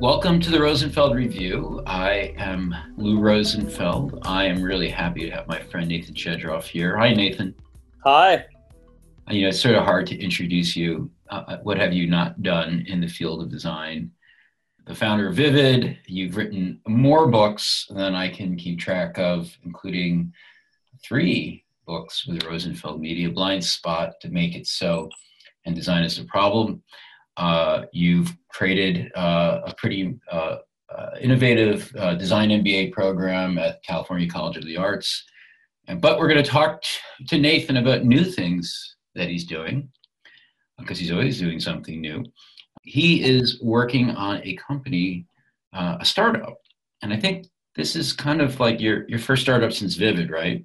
Welcome to the Rosenfeld Review. I am Lou Rosenfeld. I am really happy to have my friend Nathan Shedroff here. Hi, Nathan. Hi. You know, it's sort of hard to introduce you. Uh, what have you not done in the field of design? The founder of Vivid, you've written more books than I can keep track of, including three books with Rosenfeld Media Blind Spot to Make It So and Design is a Problem. Uh, you've created uh, a pretty uh, uh innovative uh, design MBA program at California College of the Arts. And, but we're going to talk to Nathan about new things that he's doing because he's always doing something new. He is working on a company, a startup. And I think this is kind of like your, your first startup since Vivid, right?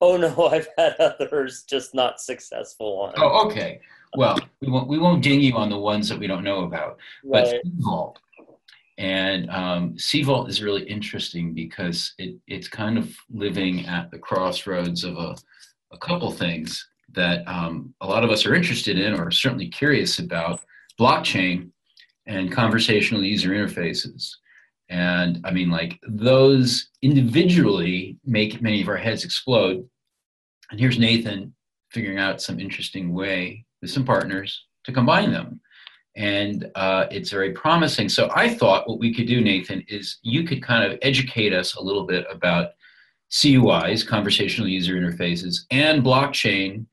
Oh no, I've had others, just not successful ones. Oh, okay. Well, we won't we won't ding you on the ones that we don't know about. Right. But Vault, and um, Vault is really interesting because it, it's kind of living at the crossroads of a, a couple things that um, a lot of us are interested in or certainly curious about blockchain and conversational user interfaces. And I mean, like those individually make many of our heads explode. And here's Nathan figuring out some interesting way with some partners to combine them. And uh, it's very promising. So I thought what we could do, Nathan, is you could kind of educate us a little bit about CUIs, conversational user interfaces, and blockchain.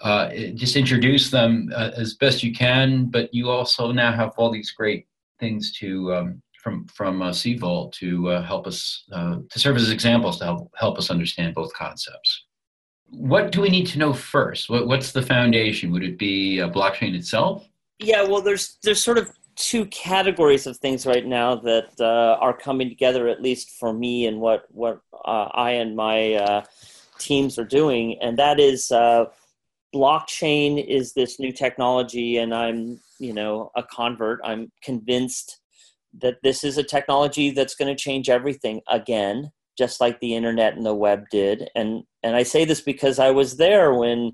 Uh, just introduce them uh, as best you can, but you also now have all these great things to um, from from uh, Vault to uh, help us uh, to serve as examples to help help us understand both concepts what do we need to know first? What, what's the foundation? Would it be a blockchain itself? Yeah, well, there's there's sort of two categories of things right now that uh, are coming together, at least for me, and what what uh, I and my uh, teams are doing, and that is uh, blockchain is this new technology, and I'm you know a convert. I'm convinced that this is a technology that's going to change everything again just like the internet and the web did. And and I say this because I was there when,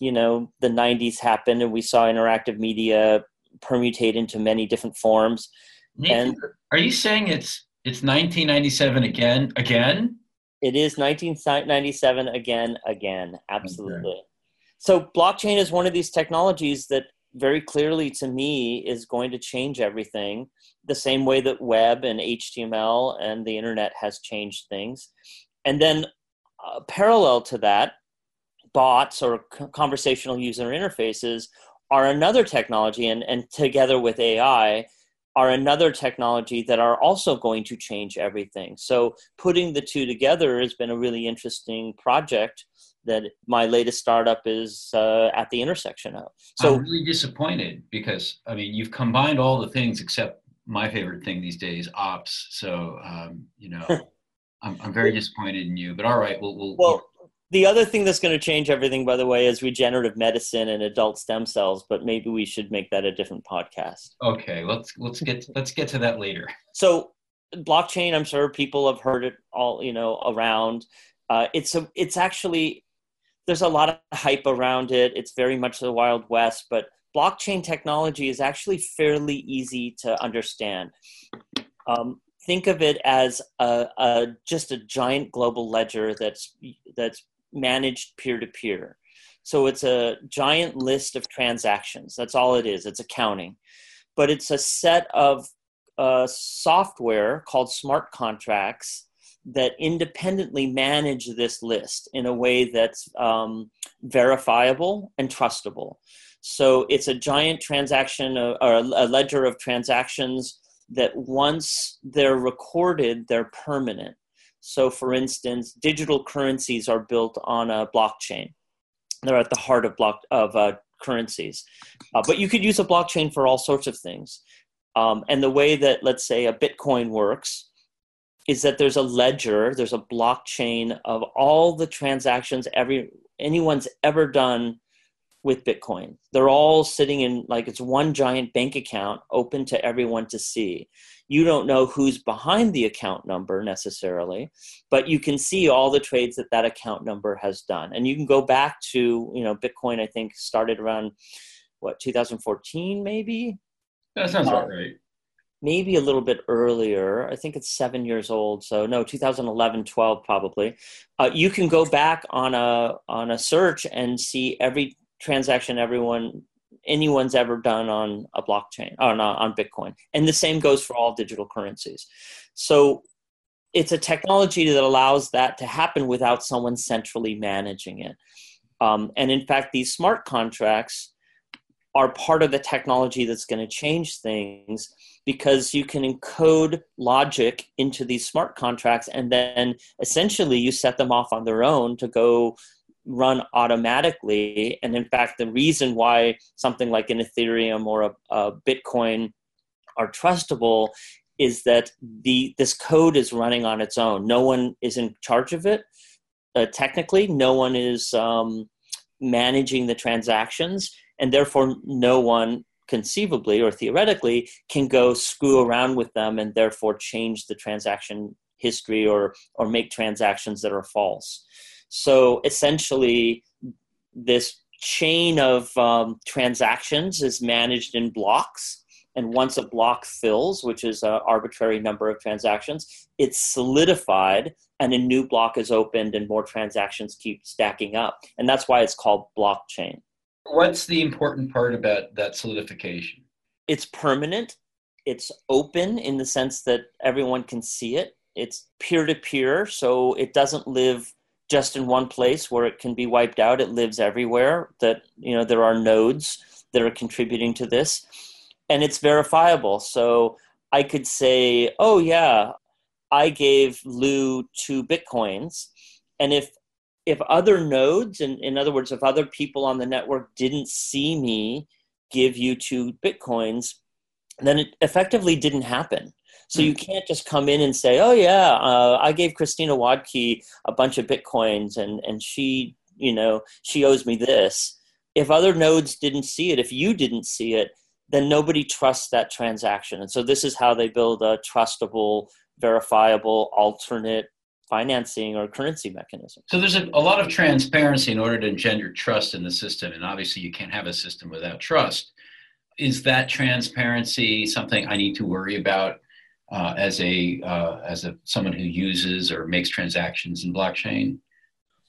you know, the 90s happened and we saw interactive media permutate into many different forms. Nathan, and are you saying it's it's 1997 again again? It is 1997 again again. Absolutely. Okay. So blockchain is one of these technologies that very clearly to me is going to change everything. The same way that web and html and the internet has changed things. And then uh, parallel to that bots or conversational user interfaces are another technology and, and together with ai are another technology that are also going to change everything. So putting the two together has been a really interesting project that my latest startup is uh, at the intersection of. So I'm really disappointed because I mean you've combined all the things except my favorite thing these days, ops. So um, you know, I'm, I'm very disappointed in you. But all right, we'll. we'll well, the other thing that's going to change everything, by the way, is regenerative medicine and adult stem cells. But maybe we should make that a different podcast. Okay, let's let's get let's get to that later. So, blockchain. I'm sure people have heard it all. You know, around. Uh, it's a it's actually there's a lot of hype around it. It's very much the Wild West, but blockchain technology is actually fairly easy to understand. Um, think of it as a, a, just a giant global ledger that's that's managed peer to peer. So it's a giant list of transactions. That's all it is. It's accounting, but it's a set of uh, software called smart contracts that independently manage this list in a way that's um, verifiable and trustable. So it's a giant transaction uh, or a ledger of transactions that once they're recorded, they're permanent. So, for instance, digital currencies are built on a blockchain. They're at the heart of block of uh, currencies, uh, but you could use a blockchain for all sorts of things. Um, and the way that, let's say, a Bitcoin works is that there's a ledger, there's a blockchain of all the transactions every anyone's ever done with Bitcoin. They're all sitting in like it's one giant bank account open to everyone to see. You don't know who's behind the account number necessarily, but you can see all the trades that that account number has done. And you can go back to, you know, Bitcoin I think started around what 2014 maybe? That sounds about right maybe a little bit earlier. I think it's seven years old. So no, 2011, 12 probably. Uh, you can go back on a on a search and see every transaction everyone anyone's ever done on a blockchain or not on Bitcoin, and the same goes for all digital currencies. So it's a technology that allows that to happen without someone centrally managing it. Um, and in fact, these smart contracts are part of the technology that's going to change things because you can encode logic into these smart contracts and then essentially you set them off on their own to go run automatically. And in fact the reason why something like an ethereum or a, a bitcoin are trustable is that the this code is running on its own. No one is in charge of it uh, technically. No one is um, managing the transactions and therefore no one conceivably or theoretically can go screw around with them and therefore change the transaction history or or make transactions that are false. So essentially this chain of um, transactions is managed in blocks. And once a block fills which is an arbitrary number of transactions it's solidified and a new block is opened and more transactions keep stacking up. And that's why it's called blockchain What's the important part about that solidification? It's permanent. It's open in the sense that everyone can see it. It's peer to peer, so it doesn't live just in one place where it can be wiped out. It lives everywhere. That you know there are nodes that are contributing to this, and it's verifiable. So I could say, "Oh yeah, I gave Lou two bitcoins," and if if other nodes, and in other words, if other people on the network didn't see me give you two bitcoins, then it effectively didn't happen. So you hmm. can't just come in and say, "Oh yeah, uh, I gave Christina Wodtke a bunch of bitcoins, and and she, you know, she owes me this." If other nodes didn't see it, if you didn't see it, then nobody trusts that transaction. And so this is how they build a trustable, verifiable, alternate financing or currency mechanism. So there's a, a, lot of transparency in order to engender trust in the system, and obviously you can't have a system without trust. Is that transparency something I need to worry about uh, as a uh, as a someone who uses or makes transactions in blockchain?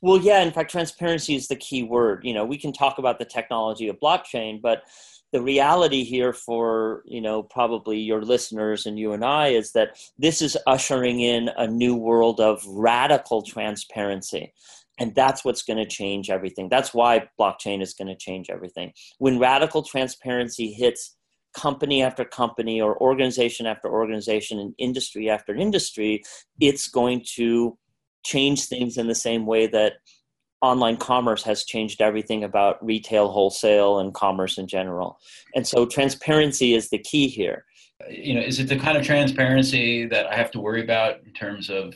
Well, yeah. In fact, transparency is the key word. You know, we can talk about the technology of blockchain, but the reality here for you know probably your listeners and you and I is that this is ushering in a new world of radical transparency. And that's what's going to change everything. That's why blockchain is going to change everything. When radical transparency hits company after company or organization after organization and industry after industry it's going to change things in the same way that online commerce has changed everything about retail, wholesale, and commerce in general. And so transparency is the key here. You know, is it the kind of transparency that I have to worry about in terms of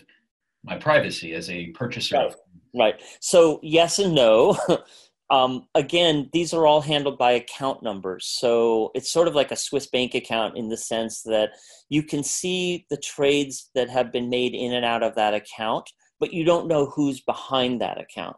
my privacy as a purchaser? Right. right. So, yes and no. um, again, these are all handled by account numbers. So it's sort of like a Swiss bank account in the sense that you can see the trades that have been made in and out of that account, but you don't know who's behind that account.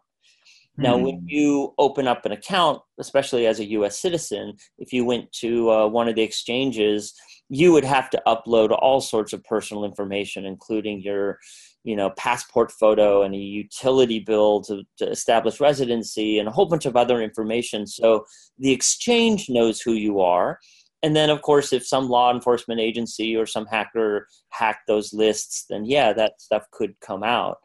Now, when hmm. you open up an account, especially as a US citizen, if you went to uh, one of the exchanges, you would have to upload all sorts of personal information, including your you know passport photo and a utility bill to, to establish residency and a whole bunch of other information. So the exchange knows who you are. And then of course if some law enforcement agency or some hacker hacked those lists then yeah that stuff could come out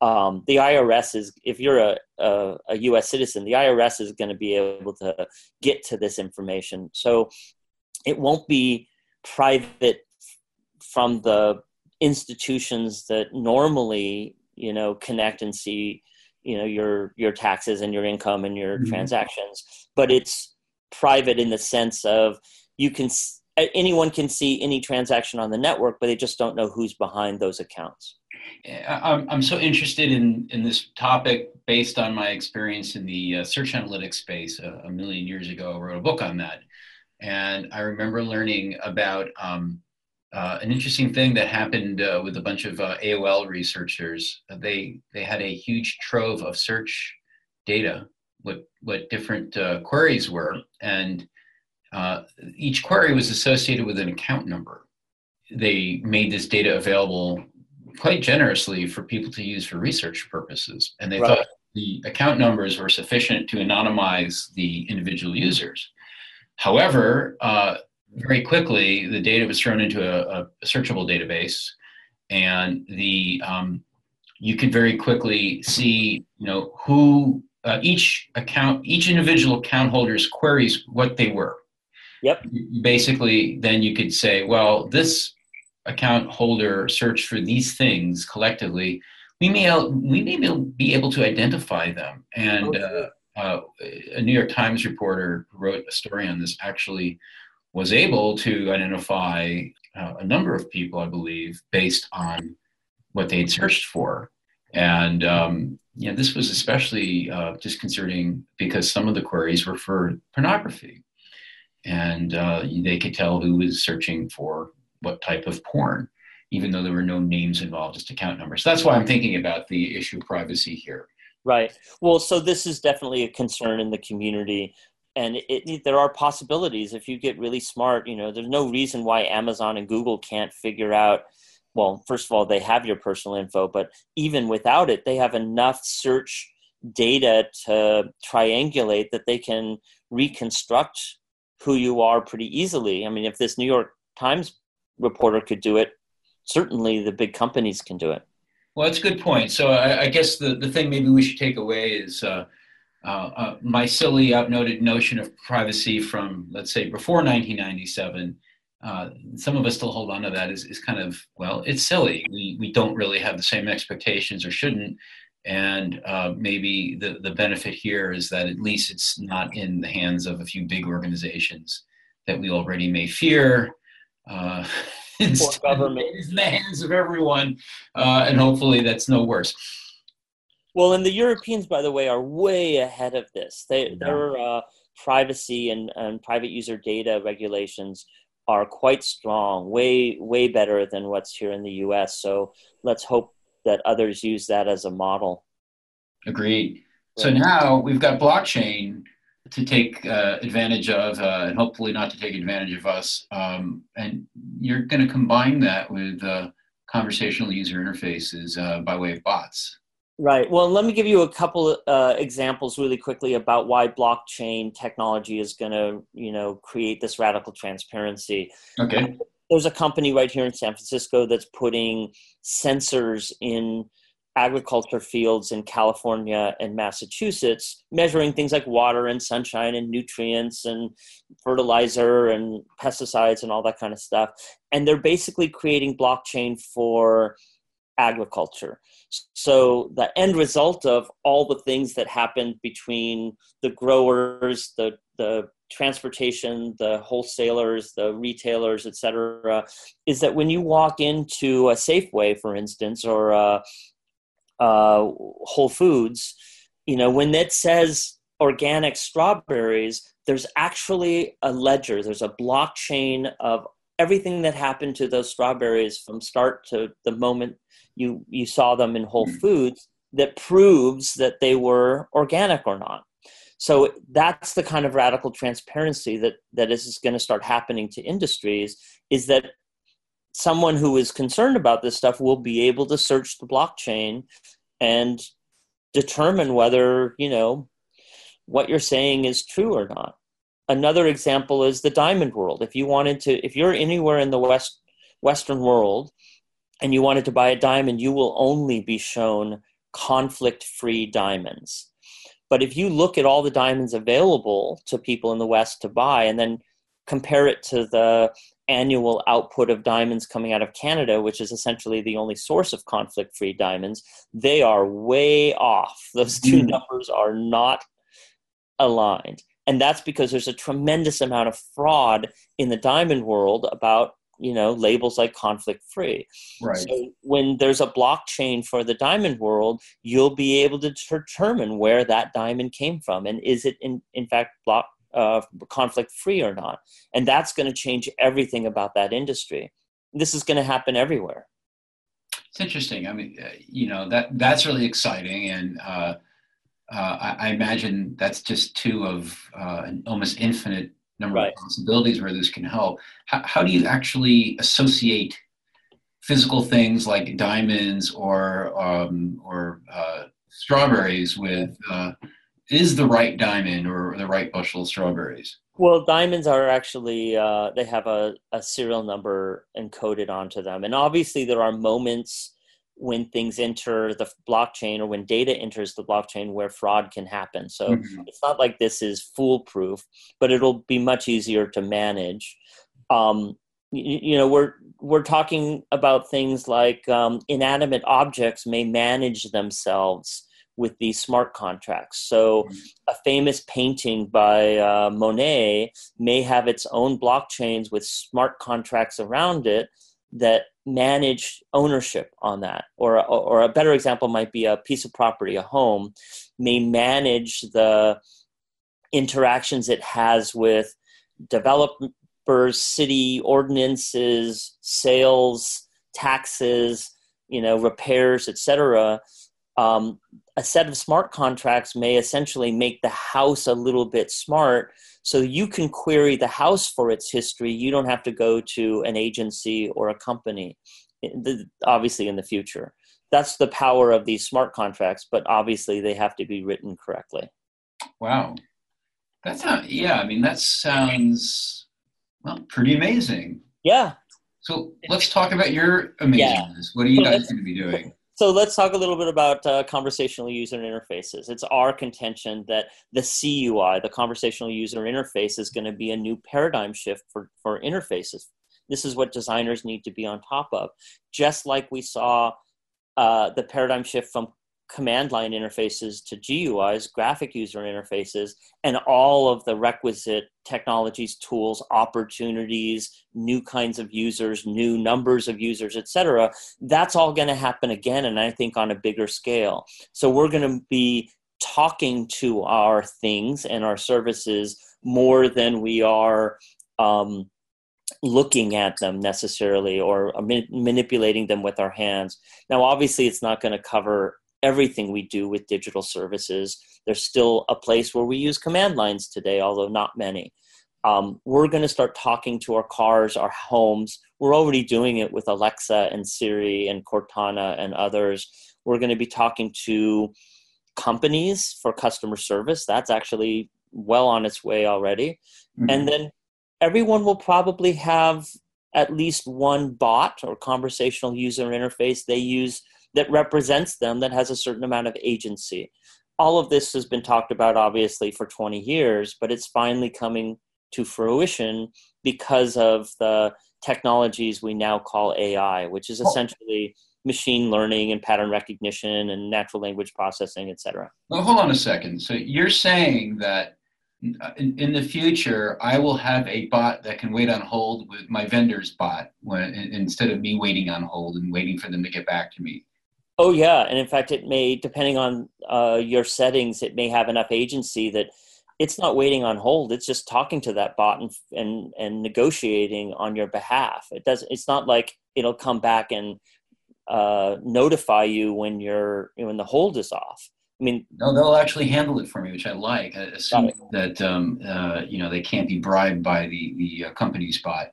um, the IRS is, if you're a, a, a U.S. citizen, the IRS is going to be able to get to this information. So it won't be private from the institutions that normally, you know, connect and see, you know, your your taxes and your income and your mm-hmm. transactions. But it's private in the sense of you can anyone can see any transaction on the network, but they just don't know who's behind those accounts. I'm, I'm so interested in, in this topic based on my experience in the uh, search analytics space a, a, million years ago. I wrote a book on that. And I remember learning about um, uh, an interesting thing that happened uh, with a bunch of uh, AOL researchers. They, they had a huge trove of search data, what, what different uh, queries were. And uh, each query was associated with an account number. they made this data available quite generously for people to use for research purposes. And they right. thought the account numbers were sufficient to anonymize the individual users. However, uh, very quickly, the data was thrown into a, a searchable database, and the um, you could very quickly see, you know, who uh, each account, each individual account holder's queries, what they were. Yep. Basically, then you could say, well, this account holder search for these things collectively. We may we may be able to identify them. And uh, uh, a New York Times reporter who wrote a story on this actually was able to identify uh, a number of people, I believe, based on what they had searched for. And um, you know, this was especially uh, disconcerting because some of the queries were for pornography, and uh, they could tell who was searching for what type of porn, even though there were no names involved, just account numbers. That's why I'm thinking about the issue of privacy here. Right. Well, so this is definitely a concern in the community. And it, it, there are possibilities if you get really smart. You know, there's no reason why Amazon and Google can't figure out. Well, first of all, they have your personal info, but even without it, they have enough search data to triangulate that they can reconstruct who you are pretty easily. I mean, if this New York Times reporter could do it, certainly the big companies can do it. Well, that's a good point. So I, I guess the, the thing maybe we should take away is uh, uh, uh, my silly, outnoted notion of privacy from, let's say, before 1997. Uh, some of us still hold on to that is, is kind of, well, it's silly. We, we don't really have the same expectations or shouldn't. And uh, maybe the, the benefit here is that at least it's not in the hands of a few big organizations that we already may fear. Uh, government is in the hands of everyone, uh, and hopefully that's no worse. Well, and the Europeans, by the way, are way ahead of this. They, their uh, privacy and, and private user data regulations are quite strong, way way better than what's here in the U.S. So let's hope that others use that as a model. Agreed. So now we've got blockchain to take uh, advantage of, uh, and hopefully not to take advantage of us. Um, and you're going to combine that with uh, conversational user interfaces uh, by way of bots. Right. Well, let me give you a couple uh, examples really quickly about why blockchain technology is going to, you know, create this radical transparency. Okay. There's a company right here in San Francisco that's putting sensors in agriculture fields in California and Massachusetts, measuring things like water and sunshine and nutrients and fertilizer and pesticides and all that kind of stuff. And they're basically creating blockchain for agriculture. So the end result of all the things that happened between the growers, the the transportation, the wholesalers, the retailers, etc., is that when you walk into a Safeway, for instance, or uh, Whole Foods, you know, when it says organic strawberries, there's actually a ledger, there's a blockchain of everything that happened to those strawberries from start to the moment you you saw them in Whole mm. Foods that proves that they were organic or not. So that's the kind of radical transparency that that is going to start happening to industries is that someone who is concerned about this stuff will be able to search the blockchain and determine whether you know what you're saying is true or not. Another example is the diamond world. If you wanted to if you're anywhere in the west western world and you wanted to buy a diamond you will only be shown conflict free diamonds. But if you look at all the diamonds available to people in the west to buy and then compare it to the annual output of diamonds coming out of Canada, which is essentially the only source of conflict free diamonds, they are way off. Those two mm. numbers are not aligned. And that's because there's a tremendous amount of fraud in the diamond world about you know labels like conflict free right so when there's a blockchain for the diamond world you'll be able to determine where that diamond came from and is it in in fact block uh, conflict free or not. And that's going to change everything about that industry. This is going to happen everywhere. It's interesting. I mean, uh, you know, that that's really exciting. And uh, uh I, I, imagine that's just two of uh, an almost infinite number right. of possibilities where this can help. How, how do you actually associate physical things like diamonds or um, or uh, strawberries with uh, is the right diamond or the right bushel of strawberries? Well, diamonds are actually uh, they have a, a serial number encoded onto them, and obviously there are moments when things enter the blockchain or when data enters the blockchain where fraud can happen. So mm-hmm. it's not like this is foolproof, but it'll be much easier to manage. Um, you, you, know, we're we're talking about things like um, inanimate objects may manage themselves with these smart contracts. So mm-hmm. a famous painting by uh, Monet may have its own blockchains with smart contracts around it that manage ownership on that or or a better example might be a piece of property a home may manage the interactions it has with developers city ordinances sales taxes you know repairs etc um, a set of smart contracts may essentially make the house a little bit smart so you can query the house for its history. You don't have to go to an agency or a company, obviously, in the future. That's the power of these smart contracts, but obviously they have to be written correctly. Wow. That's not, yeah, I mean, that sounds, well, pretty amazing. Yeah. So let's talk about your amazingness. Yeah. What are you guys going to be doing? So let's talk a little bit about uh, conversational user interfaces. It's our contention that the CUI, the conversational user interface, is going to be a new paradigm shift for, for interfaces. This is what designers need to be on top of. Just like we saw uh, the paradigm shift from command line interfaces to GUIs, graphic user interfaces, and all of the requisite technologies, tools, opportunities, new kinds of users, new numbers of users, etc. That's all going to happen again, and I think on a bigger scale. So we're going to be talking to our things and our services more than we are. Um, looking at them necessarily or manipulating them with our hands. Now, obviously, it's not going to cover everything we do with digital services. There's still a place where we use command lines today, although not many. Um, we're going to start talking to our cars, our homes. We're already doing it with Alexa and Siri and Cortana and others. We're going to be talking to companies for customer service. That's actually well on its way already. Mm-hmm. And then everyone will probably have at least one bot or conversational user interface they use that represents them that has a certain amount of agency. All of this has been talked about obviously for 20 years, but it's finally coming to fruition because of the technologies we now call AI, which is oh. essentially machine learning and pattern recognition and natural language processing, et cetera. Well, hold on a second. So you're saying that in, in, the future, I will have a bot that can wait on hold with my vendor's bot when, instead of me waiting on hold and waiting for them to get back to me. Oh yeah, and in fact, it may, depending on uh, your settings, it may have enough agency that it's not waiting on hold. It's just talking to that bot and and, and negotiating on your behalf. It does. It's not like it'll come back and uh, notify you when you're when the hold is off. I mean, no, they'll actually handle it for me, which I like, assuming that um, uh, you know they can't be bribed by the the uh, company's bot.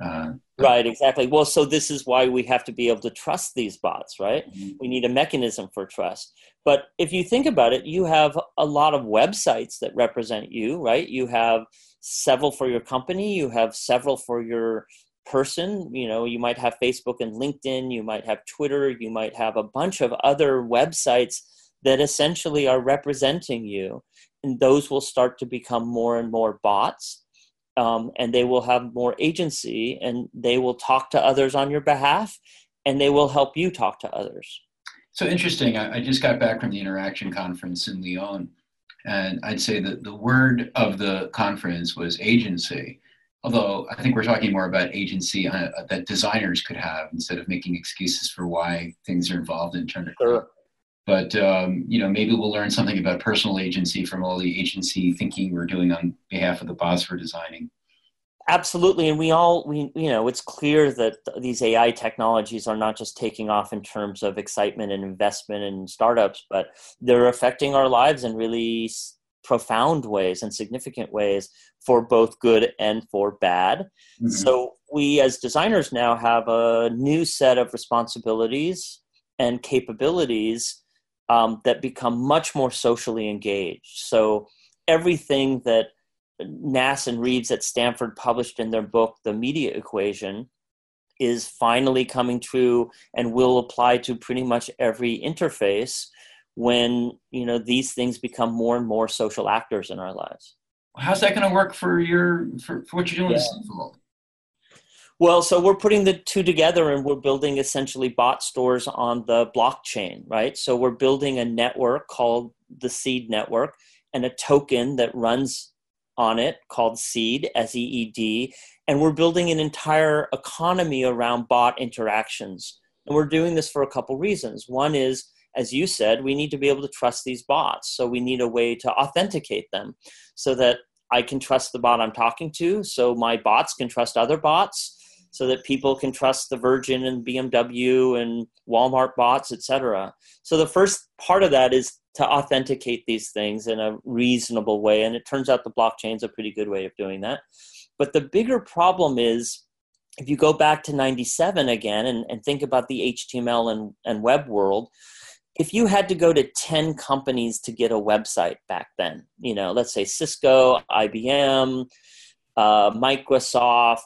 Uh, right, exactly. Well, so this is why we have to be able to trust these bots, right? Mm-hmm. We need a mechanism for trust. But if you think about it, you have a lot of websites that represent you, right? You have several for your company, you have several for your person. You know, you might have Facebook and LinkedIn, you might have Twitter, you might have a bunch of other websites that essentially are representing you. And those will start to become more and more bots um, and they will have more agency and they will talk to others on your behalf and they will help you talk to others. So interesting. I, I just got back from the Interaction Conference in Lyon, and I'd say that the word of the conference was agency. Although I think we're talking more about agency uh, that designers could have instead of making excuses for why things are involved in terms of sure. But um, you know, maybe we'll learn something about personal agency from all the agency thinking we're doing on behalf of the boss we're designing. Absolutely, and we all we you know it's clear that these AI technologies are not just taking off in terms of excitement and investment in startups, but they're affecting our lives in really profound ways and significant ways for both good and for bad. Mm-hmm. So we as designers now have a new set of responsibilities and capabilities um, that become much more socially engaged. So everything that Nass and Reeves at Stanford published in their book, The Media Equation, is finally coming true and will apply to pretty much every interface when you know these things become more and more social actors in our lives. How's that going to work for your for, for what you're doing yeah. Well, so we're putting the two together and we're building essentially bot stores on the blockchain, right? So we're building a network called the Seed Network and a token that runs on it called Seed, S E E D. And we're building an entire economy around bot interactions. And we're doing this for a couple reasons. One is, as you said, we need to be able to trust these bots. So we need a way to authenticate them so that I can trust the bot I'm talking to, so my bots can trust other bots, so that people can trust the Virgin and BMW and Walmart bots, etc. So the first part of that is to authenticate these things in a reasonable way. And it turns out the blockchain is a pretty good way of doing that. But the bigger problem is if you go back to 97 again and, and think about the HTML and, and web world, if you had to go to 10 companies to get a website back then, you know, let's say Cisco, IBM, uh, Microsoft,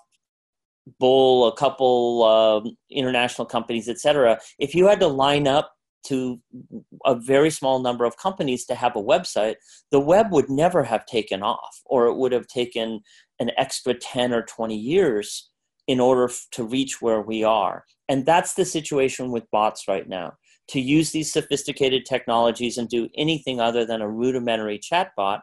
Bull, a couple uh, international companies, etc. If you had to line up to a very small number of companies to have a website, the web would never have taken off, or it would have taken an extra 10 or 20 years in order to reach where we are. And that's the situation with bots right now. To use these sophisticated technologies and do anything other than a rudimentary chatbot,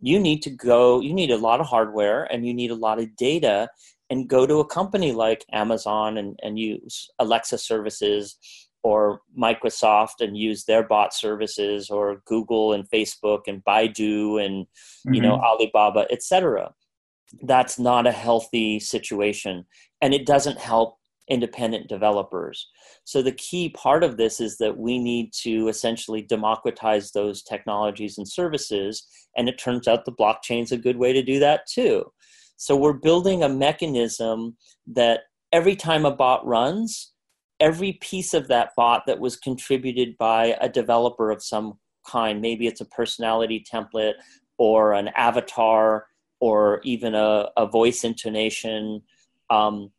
you need to go, you need a lot of hardware and you need a lot of data and go to a company like Amazon and, and use Alexa services or Microsoft and use their bot services or Google and Facebook and Baidu and mm-hmm. you know mm-hmm. Alibaba, etc. That's not a healthy situation and it doesn't help independent developers. So the key part of this is that we need to essentially democratize those technologies and services and it turns out the blockchain is a good way to do that too. So we're building a mechanism that every time a bot runs, every piece of that bot that was contributed by a developer of some kind, maybe it's a personality template or an avatar or even a, a voice intonation, um,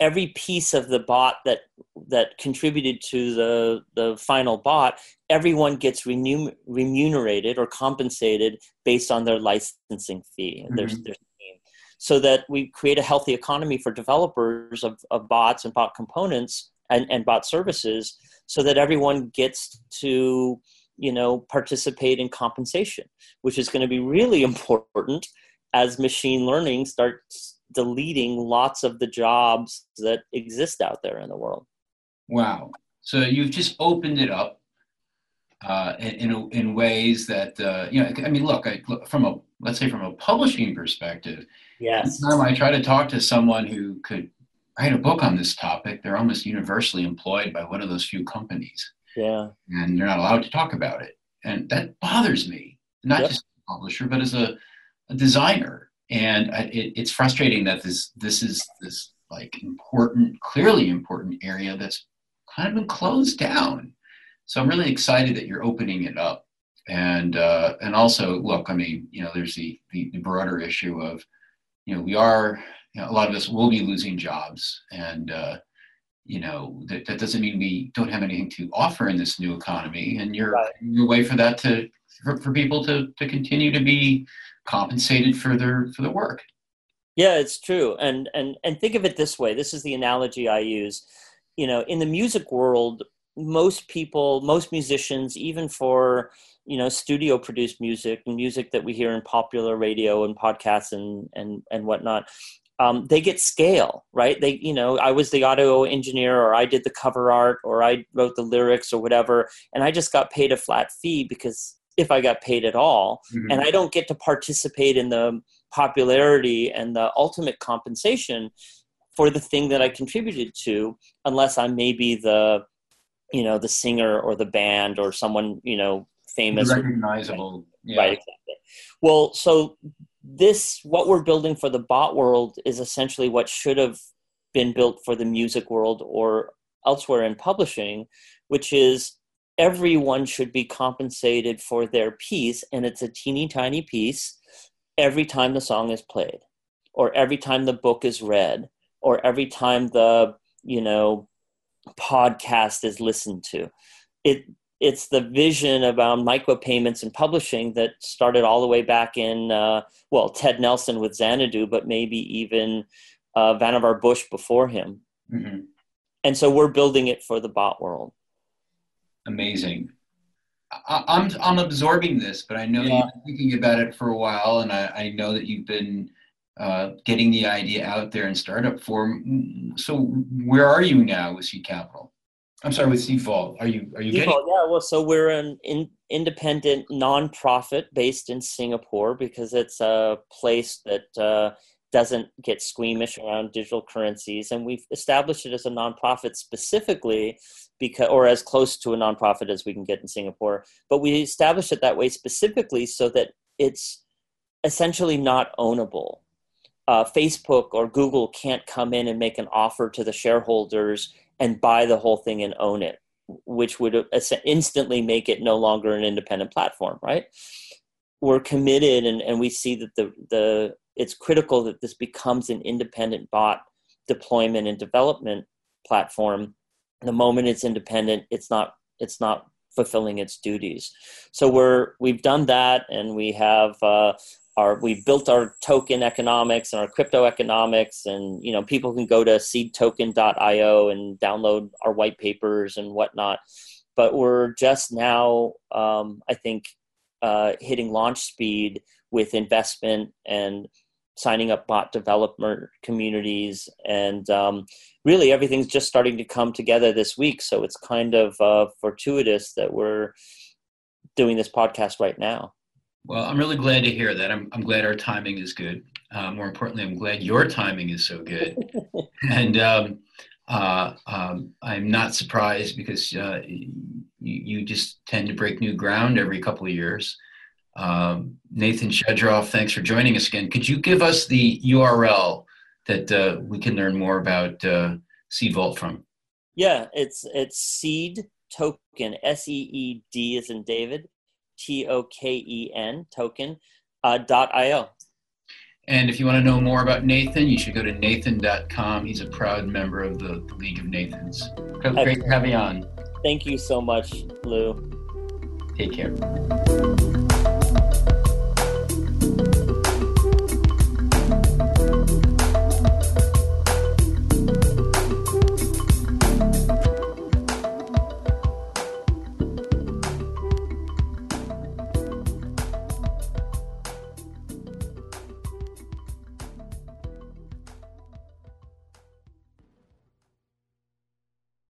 every piece of the bot that that contributed to the the final bot everyone gets remunerated or compensated based on their licensing fee mm-hmm. there's, there's so that we create a healthy economy for developers of, of bots and bot components and, and bot services so that everyone gets to you know participate in compensation which is going to be really important as machine learning starts deleting lots of the jobs that exist out there in the world. Wow. So you've just opened it up uh, in, in, in ways that uh, you know i mean look, I, look from a let's say from a publishing perspective Yes. Anytime I try to talk to someone who could write a book on this topic, they're almost universally employed by one of those few companies. Yeah. And they're not allowed to talk about it. And that bothers me, not yep. just as a publisher, but as a, a designer. And I, it, it's frustrating that this this is this like important, clearly important area that's kind of been closed down. So I'm really excited that you're opening it up. And uh, and also, look, I mean, you know, there's the, the, the broader issue of you know, we are, you know, a lot of us will be losing jobs. And, uh, you know, that, that doesn't mean we don't have anything to offer in this new economy. And you're, right. you're way for that to, for, for people to, to continue to be compensated for their, for their work. Yeah, it's true. And, and, and think of it this way. This is the analogy I use. You know, in the music world, most people, most musicians, even for you know studio produced music music that we hear in popular radio and podcasts and and and whatnot um, they get scale right they you know i was the audio engineer or i did the cover art or i wrote the lyrics or whatever and i just got paid a flat fee because if i got paid at all mm-hmm. and i don't get to participate in the popularity and the ultimate compensation for the thing that i contributed to unless i'm maybe the you know the singer or the band or someone you know famous, recognizable, right? Yeah. right exactly. Well, so this what we're building for the bot world is essentially what should have been built for the music world or elsewhere in publishing, which is everyone should be compensated for their piece, and it's a teeny tiny piece every time the song is played, or every time the book is read, or every time the you know podcast is listened to. It it's the vision about micropayments and publishing that started all the way back in uh, well Ted Nelson with Xanadu, but maybe even uh, Vannevar Bush before him. Mm-hmm. And so we're building it for the bot world. Amazing. I, am I'm, I'm absorbing this, but I know yeah. you've been thinking about it for a while, and I, I know that you've been uh, getting the idea out there in startup form. So where are you now with Seed Capital? I'm sorry, with Vault. Are you are you getting? Yeah, well, so we're an in, independent nonprofit based in Singapore because it's a place that uh, doesn't get squeamish around digital currencies, and we've established it as a nonprofit specifically because, or as close to a nonprofit as we can get in Singapore. But we established it that way specifically so that it's essentially not ownable. Uh, Facebook or Google can't come in and make an offer to the shareholders and buy the whole thing and own it, which would instantly make it no longer an independent platform, right? We're committed and, and we see that the, the it's critical that this becomes an independent bot deployment and development platform. The moment it's independent, it's not it's not fulfilling its duties. So we're we've done that, and we have uh, our we've built our token economics and our crypto economics, and you know people can go to seedtoken.io and download our white papers and whatnot. But we're just now, um, I think, uh, hitting launch speed with investment and signing up bot developer communities. And um, really everything's just starting to come together this week. So it's kind of uh, fortuitous that we're doing this podcast right now well i'm really glad to hear that i'm, I'm glad our timing is good uh, more importantly i'm glad your timing is so good and um, uh, um, i'm not surprised because uh, you, you just tend to break new ground every couple of years um, Nathan Shedroff, thanks for joining us again. Could you give us the URL that uh, we can learn more about uh, Seed Vault from? Yeah, it's it's Seed Token S E E D is in David T O K E N token uh, dot io. And if you want to know more about Nathan, you should go to nathan.com. He's a proud member of the, the League of Nathans. Great to have you on. Thank you so much, Lou. Take care.